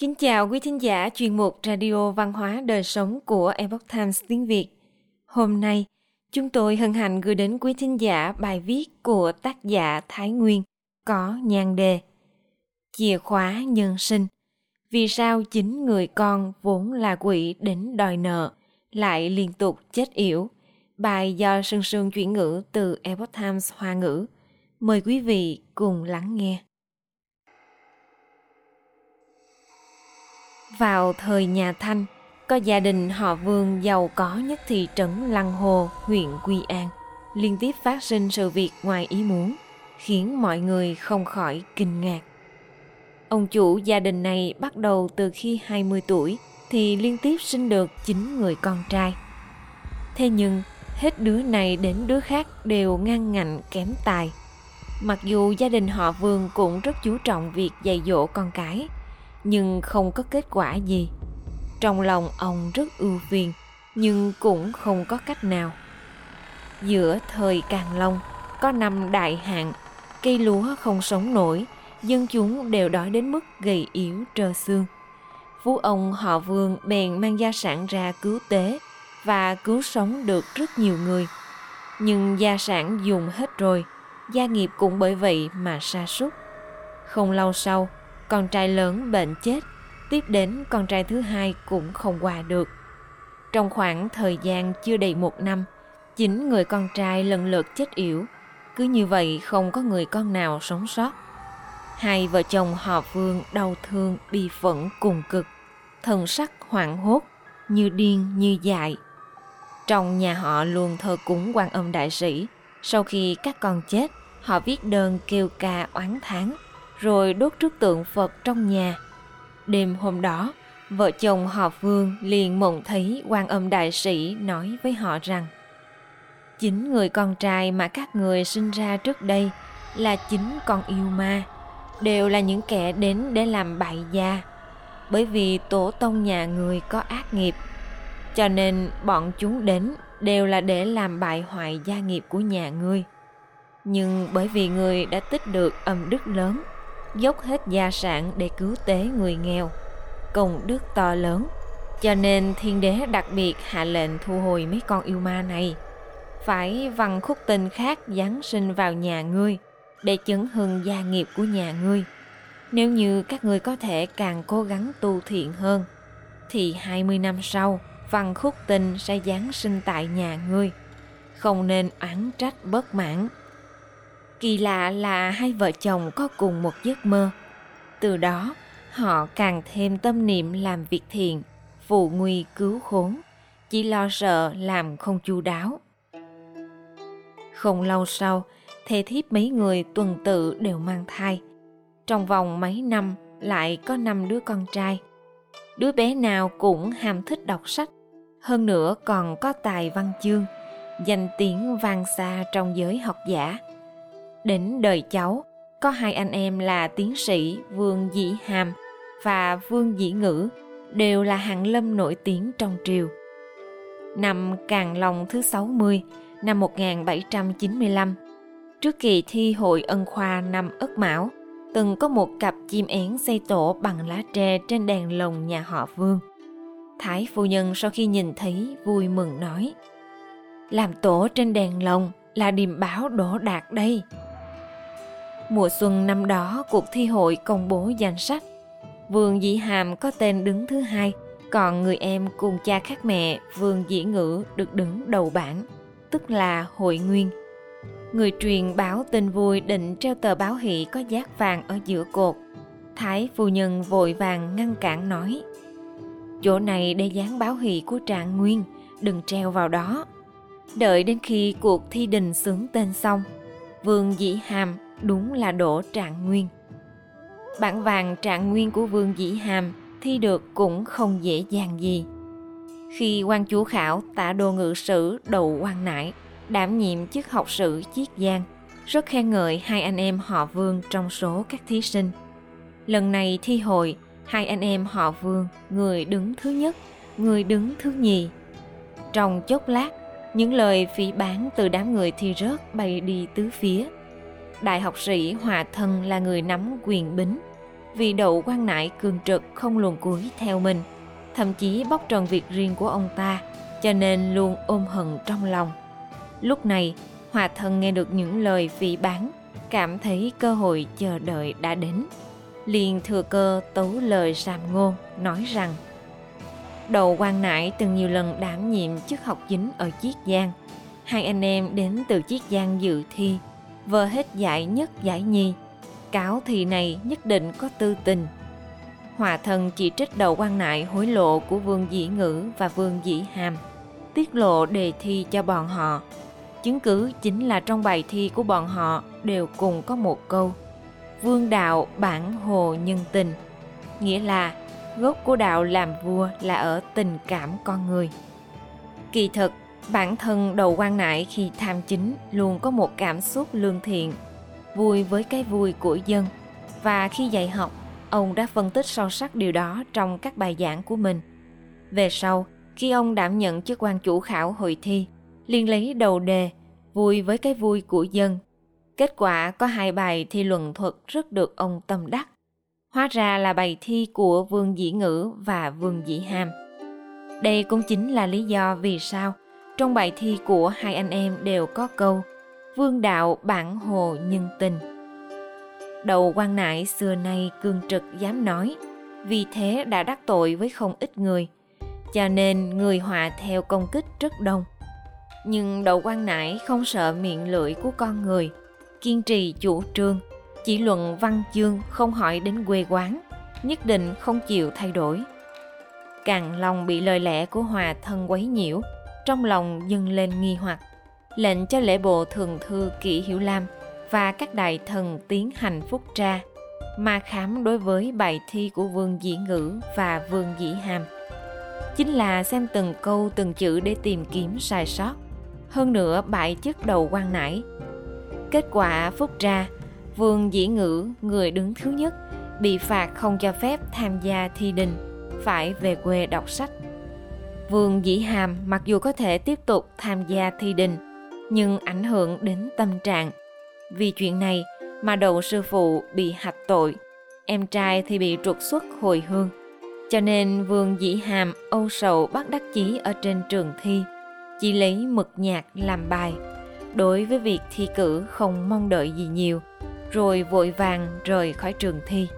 Kính chào quý thính giả chuyên mục Radio Văn hóa Đời Sống của Epoch Times tiếng Việt. Hôm nay, chúng tôi hân hạnh gửi đến quý thính giả bài viết của tác giả Thái Nguyên có nhan đề Chìa khóa nhân sinh Vì sao chính người con vốn là quỷ đến đòi nợ lại liên tục chết yểu? Bài do Sương Sương chuyển ngữ từ Epoch Times Hoa ngữ. Mời quý vị cùng lắng nghe. Vào thời nhà Thanh, có gia đình họ Vương giàu có nhất thị trấn Lăng Hồ, huyện Quy An, liên tiếp phát sinh sự việc ngoài ý muốn, khiến mọi người không khỏi kinh ngạc. Ông chủ gia đình này bắt đầu từ khi 20 tuổi thì liên tiếp sinh được 9 người con trai. Thế nhưng, hết đứa này đến đứa khác đều ngang ngạnh kém tài. Mặc dù gia đình họ Vương cũng rất chú trọng việc dạy dỗ con cái – nhưng không có kết quả gì. Trong lòng ông rất ưu phiền, nhưng cũng không có cách nào. Giữa thời càng long, có năm đại hạn cây lúa không sống nổi, dân chúng đều đói đến mức gầy yếu trơ xương. Phú ông họ vương bèn mang gia sản ra cứu tế và cứu sống được rất nhiều người. Nhưng gia sản dùng hết rồi, gia nghiệp cũng bởi vậy mà sa sút. Không lâu sau con trai lớn bệnh chết, tiếp đến con trai thứ hai cũng không qua được. Trong khoảng thời gian chưa đầy một năm, chính người con trai lần lượt chết yểu. Cứ như vậy không có người con nào sống sót. Hai vợ chồng họ Vương đau thương bi phẫn cùng cực, thần sắc hoảng hốt, như điên như dại. Trong nhà họ luôn thờ cúng quan âm đại sĩ, sau khi các con chết, họ viết đơn kêu ca oán thán rồi đốt trước tượng Phật trong nhà. Đêm hôm đó, vợ chồng họ Vương liền mộng thấy quan âm đại sĩ nói với họ rằng Chính người con trai mà các người sinh ra trước đây là chính con yêu ma, đều là những kẻ đến để làm bại gia. Bởi vì tổ tông nhà người có ác nghiệp, cho nên bọn chúng đến đều là để làm bại hoại gia nghiệp của nhà ngươi. Nhưng bởi vì người đã tích được âm đức lớn, dốc hết gia sản để cứu tế người nghèo, công đức to lớn. Cho nên thiên đế đặc biệt hạ lệnh thu hồi mấy con yêu ma này. Phải văn khúc tinh khác giáng sinh vào nhà ngươi, để chấn hưng gia nghiệp của nhà ngươi. Nếu như các ngươi có thể càng cố gắng tu thiện hơn, thì 20 năm sau văn khúc tinh sẽ giáng sinh tại nhà ngươi. Không nên oán trách bất mãn. Kỳ lạ là hai vợ chồng có cùng một giấc mơ. Từ đó, họ càng thêm tâm niệm làm việc thiện, phụ nguy cứu khốn, chỉ lo sợ làm không chu đáo. Không lâu sau, thê thiếp mấy người tuần tự đều mang thai. Trong vòng mấy năm lại có năm đứa con trai. Đứa bé nào cũng ham thích đọc sách, hơn nữa còn có tài văn chương, danh tiếng vang xa trong giới học giả – Đến đời cháu, có hai anh em là tiến sĩ Vương Dĩ Hàm và Vương Dĩ Ngữ, đều là hạng lâm nổi tiếng trong triều. Năm Càng Long thứ 60, năm 1795, trước kỳ thi hội ân khoa năm Ất Mão, từng có một cặp chim én xây tổ bằng lá tre trên đèn lồng nhà họ Vương. Thái phu nhân sau khi nhìn thấy vui mừng nói Làm tổ trên đèn lồng là điềm báo đổ đạt đây. Mùa xuân năm đó, cuộc thi hội công bố danh sách. Vương Dĩ Hàm có tên đứng thứ hai, còn người em cùng cha khác mẹ Vương Dĩ Ngữ được đứng đầu bảng, tức là hội nguyên. Người truyền báo tin vui định treo tờ báo hỷ có giác vàng ở giữa cột. Thái phu nhân vội vàng ngăn cản nói Chỗ này để dán báo hỷ của trạng nguyên, đừng treo vào đó. Đợi đến khi cuộc thi đình xướng tên xong, Vương Dĩ Hàm đúng là đổ trạng nguyên. Bản vàng trạng nguyên của Vương Dĩ Hàm thi được cũng không dễ dàng gì. Khi quan chủ khảo tả đồ ngự sử đầu quan nải, đảm nhiệm chức học sử Chiết Giang, rất khen ngợi hai anh em họ Vương trong số các thí sinh. Lần này thi hội, hai anh em họ Vương, người đứng thứ nhất, người đứng thứ nhì. Trong chốc lát, những lời phỉ bán từ đám người thi rớt bay đi tứ phía – đại học sĩ Hòa Thân là người nắm quyền bính. vì đậu quan nại cường trực không luồn cuối theo mình, thậm chí bóc trần việc riêng của ông ta, cho nên luôn ôm hận trong lòng. Lúc này, Hòa thân nghe được những lời phỉ bán, cảm thấy cơ hội chờ đợi đã đến. Liền thừa cơ tấu lời sàm ngôn, nói rằng Đậu quan nại từng nhiều lần đảm nhiệm chức học chính ở Chiết Giang. Hai anh em đến từ Chiết Giang dự thi, vơ hết giải nhất giải nhì. Cáo thì này nhất định có tư tình. Hòa thần chỉ trích đầu quan nại hối lộ của Vương Dĩ Ngữ và Vương Dĩ Hàm, tiết lộ đề thi cho bọn họ. Chứng cứ chính là trong bài thi của bọn họ đều cùng có một câu Vương đạo bản hồ nhân tình, nghĩa là gốc của đạo làm vua là ở tình cảm con người. Kỳ thực, bản thân đầu quan nại khi tham chính luôn có một cảm xúc lương thiện, vui với cái vui của dân. Và khi dạy học, ông đã phân tích sâu sắc điều đó trong các bài giảng của mình. Về sau, khi ông đảm nhận chức quan chủ khảo hội thi, liền lấy đầu đề vui với cái vui của dân. Kết quả có hai bài thi luận thuật rất được ông tâm đắc hóa ra là bài thi của Vương Dĩ Ngữ và Vương Dĩ Hàm. Đây cũng chính là lý do vì sao trong bài thi của hai anh em đều có câu Vương đạo bản hồ nhân tình. Đầu quan nại xưa nay cương trực dám nói, vì thế đã đắc tội với không ít người, cho nên người họa theo công kích rất đông. Nhưng đầu quan nại không sợ miệng lưỡi của con người, kiên trì chủ trương, chỉ luận văn chương không hỏi đến quê quán, nhất định không chịu thay đổi. Càng lòng bị lời lẽ của hòa thân quấy nhiễu, trong lòng dâng lên nghi hoặc, lệnh cho lễ bộ thường thư kỷ hiểu lam và các đại thần tiến hành phúc tra, mà khám đối với bài thi của Vương Dĩ Ngữ và Vương Dĩ Hàm. Chính là xem từng câu từng chữ để tìm kiếm sai sót, hơn nữa bại chức đầu quan nải. Kết quả phúc tra Vương Dĩ Ngữ, người đứng thứ nhất, bị phạt không cho phép tham gia thi đình, phải về quê đọc sách. Vương Dĩ Hàm mặc dù có thể tiếp tục tham gia thi đình, nhưng ảnh hưởng đến tâm trạng. Vì chuyện này mà đầu sư phụ bị hạch tội, em trai thì bị trục xuất hồi hương. Cho nên Vương Dĩ Hàm âu sầu bắt đắc chí ở trên trường thi, chỉ lấy mực nhạc làm bài. Đối với việc thi cử không mong đợi gì nhiều, rồi vội vàng rời khỏi trường thi.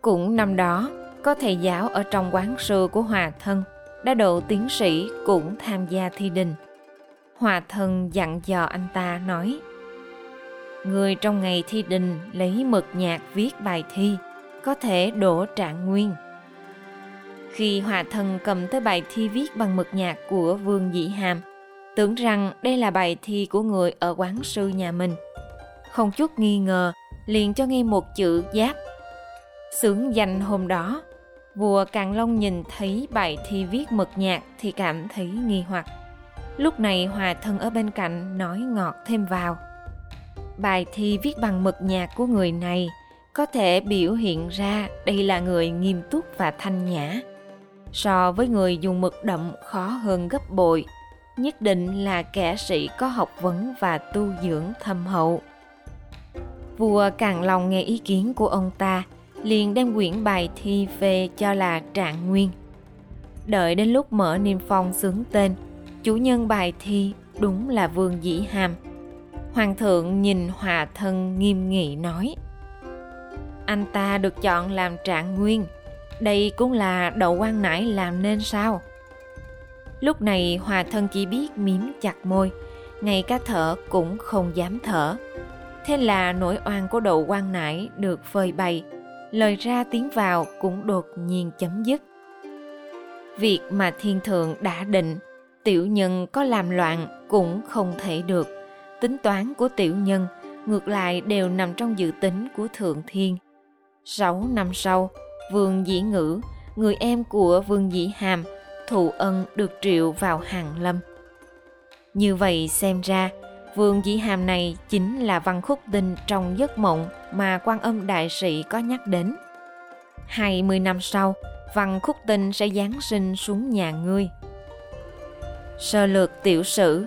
Cũng năm đó, có thầy giáo ở trong quán sư của Hòa Thân đã độ tiến sĩ cũng tham gia thi đình. Hòa Thân dặn dò anh ta nói Người trong ngày thi đình lấy mực nhạc viết bài thi, có thể đổ trạng nguyên. Khi Hòa Thân cầm tới bài thi viết bằng mực nhạc của Vương Dĩ Hàm, tưởng rằng đây là bài thi của người ở quán sư nhà mình, không chút nghi ngờ, liền cho ngay một chữ giáp. Sướng danh hôm đó, vua Càn Long nhìn thấy bài thi viết mực nhạc thì cảm thấy nghi hoặc. Lúc này hòa thân ở bên cạnh nói ngọt thêm vào. Bài thi viết bằng mực nhạc của người này có thể biểu hiện ra đây là người nghiêm túc và thanh nhã. So với người dùng mực đậm khó hơn gấp bội, nhất định là kẻ sĩ có học vấn và tu dưỡng thâm hậu. Vua càng lòng nghe ý kiến của ông ta, liền đem quyển bài thi về cho là trạng nguyên. Đợi đến lúc mở niêm phong xướng tên, chủ nhân bài thi đúng là Vương Dĩ Hàm. Hoàng thượng nhìn hòa thân nghiêm nghị nói Anh ta được chọn làm trạng nguyên, đây cũng là đậu quan nải làm nên sao? Lúc này hòa thân chỉ biết miếm chặt môi, ngay cả thở cũng không dám thở. Thế là nỗi oan của đậu quan nải được phơi bày, lời ra tiếng vào cũng đột nhiên chấm dứt. Việc mà thiên thượng đã định, tiểu nhân có làm loạn cũng không thể được. Tính toán của tiểu nhân ngược lại đều nằm trong dự tính của thượng thiên. Sáu năm sau, Vương Dĩ Ngữ, người em của Vương Dĩ Hàm, thụ ân được triệu vào hàng lâm. Như vậy xem ra, Vương Dĩ Hàm này chính là văn khúc tinh trong giấc mộng mà quan âm đại sĩ có nhắc đến. 20 năm sau, văn khúc tinh sẽ giáng sinh xuống nhà ngươi. Sơ lược tiểu sử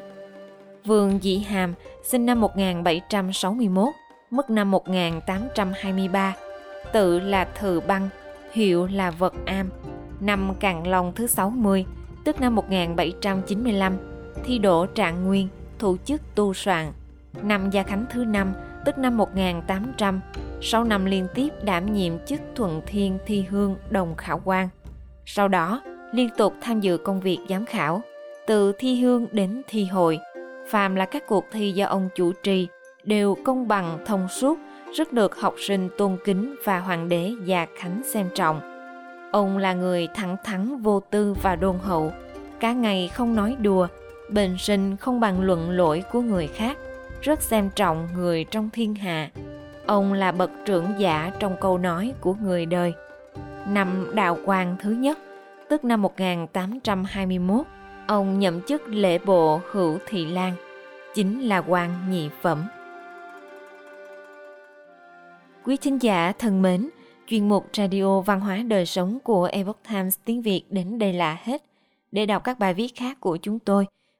Vương Dĩ Hàm sinh năm 1761, mất năm 1823, tự là Thự Băng, hiệu là Vật Am. Năm Càn Long thứ 60, tức năm 1795, thi đỗ trạng nguyên, thủ chức tu soạn. Năm Gia Khánh thứ năm, tức năm 1800, sau năm liên tiếp đảm nhiệm chức Thuận Thiên Thi Hương Đồng Khảo quan. Sau đó, liên tục tham dự công việc giám khảo, từ thi hương đến thi hội. Phàm là các cuộc thi do ông chủ trì, đều công bằng thông suốt, rất được học sinh tôn kính và hoàng đế Gia Khánh xem trọng. Ông là người thẳng thắn vô tư và đôn hậu, cả ngày không nói đùa, bình sinh không bàn luận lỗi của người khác, rất xem trọng người trong thiên hạ. Ông là bậc trưởng giả trong câu nói của người đời. Năm đạo Quang thứ nhất, tức năm 1821, ông nhậm chức lễ bộ hữu thị lan, chính là quan nhị phẩm. Quý thính giả thân mến, chuyên mục Radio Văn hóa Đời Sống của Epoch Times tiếng Việt đến đây là hết. Để đọc các bài viết khác của chúng tôi,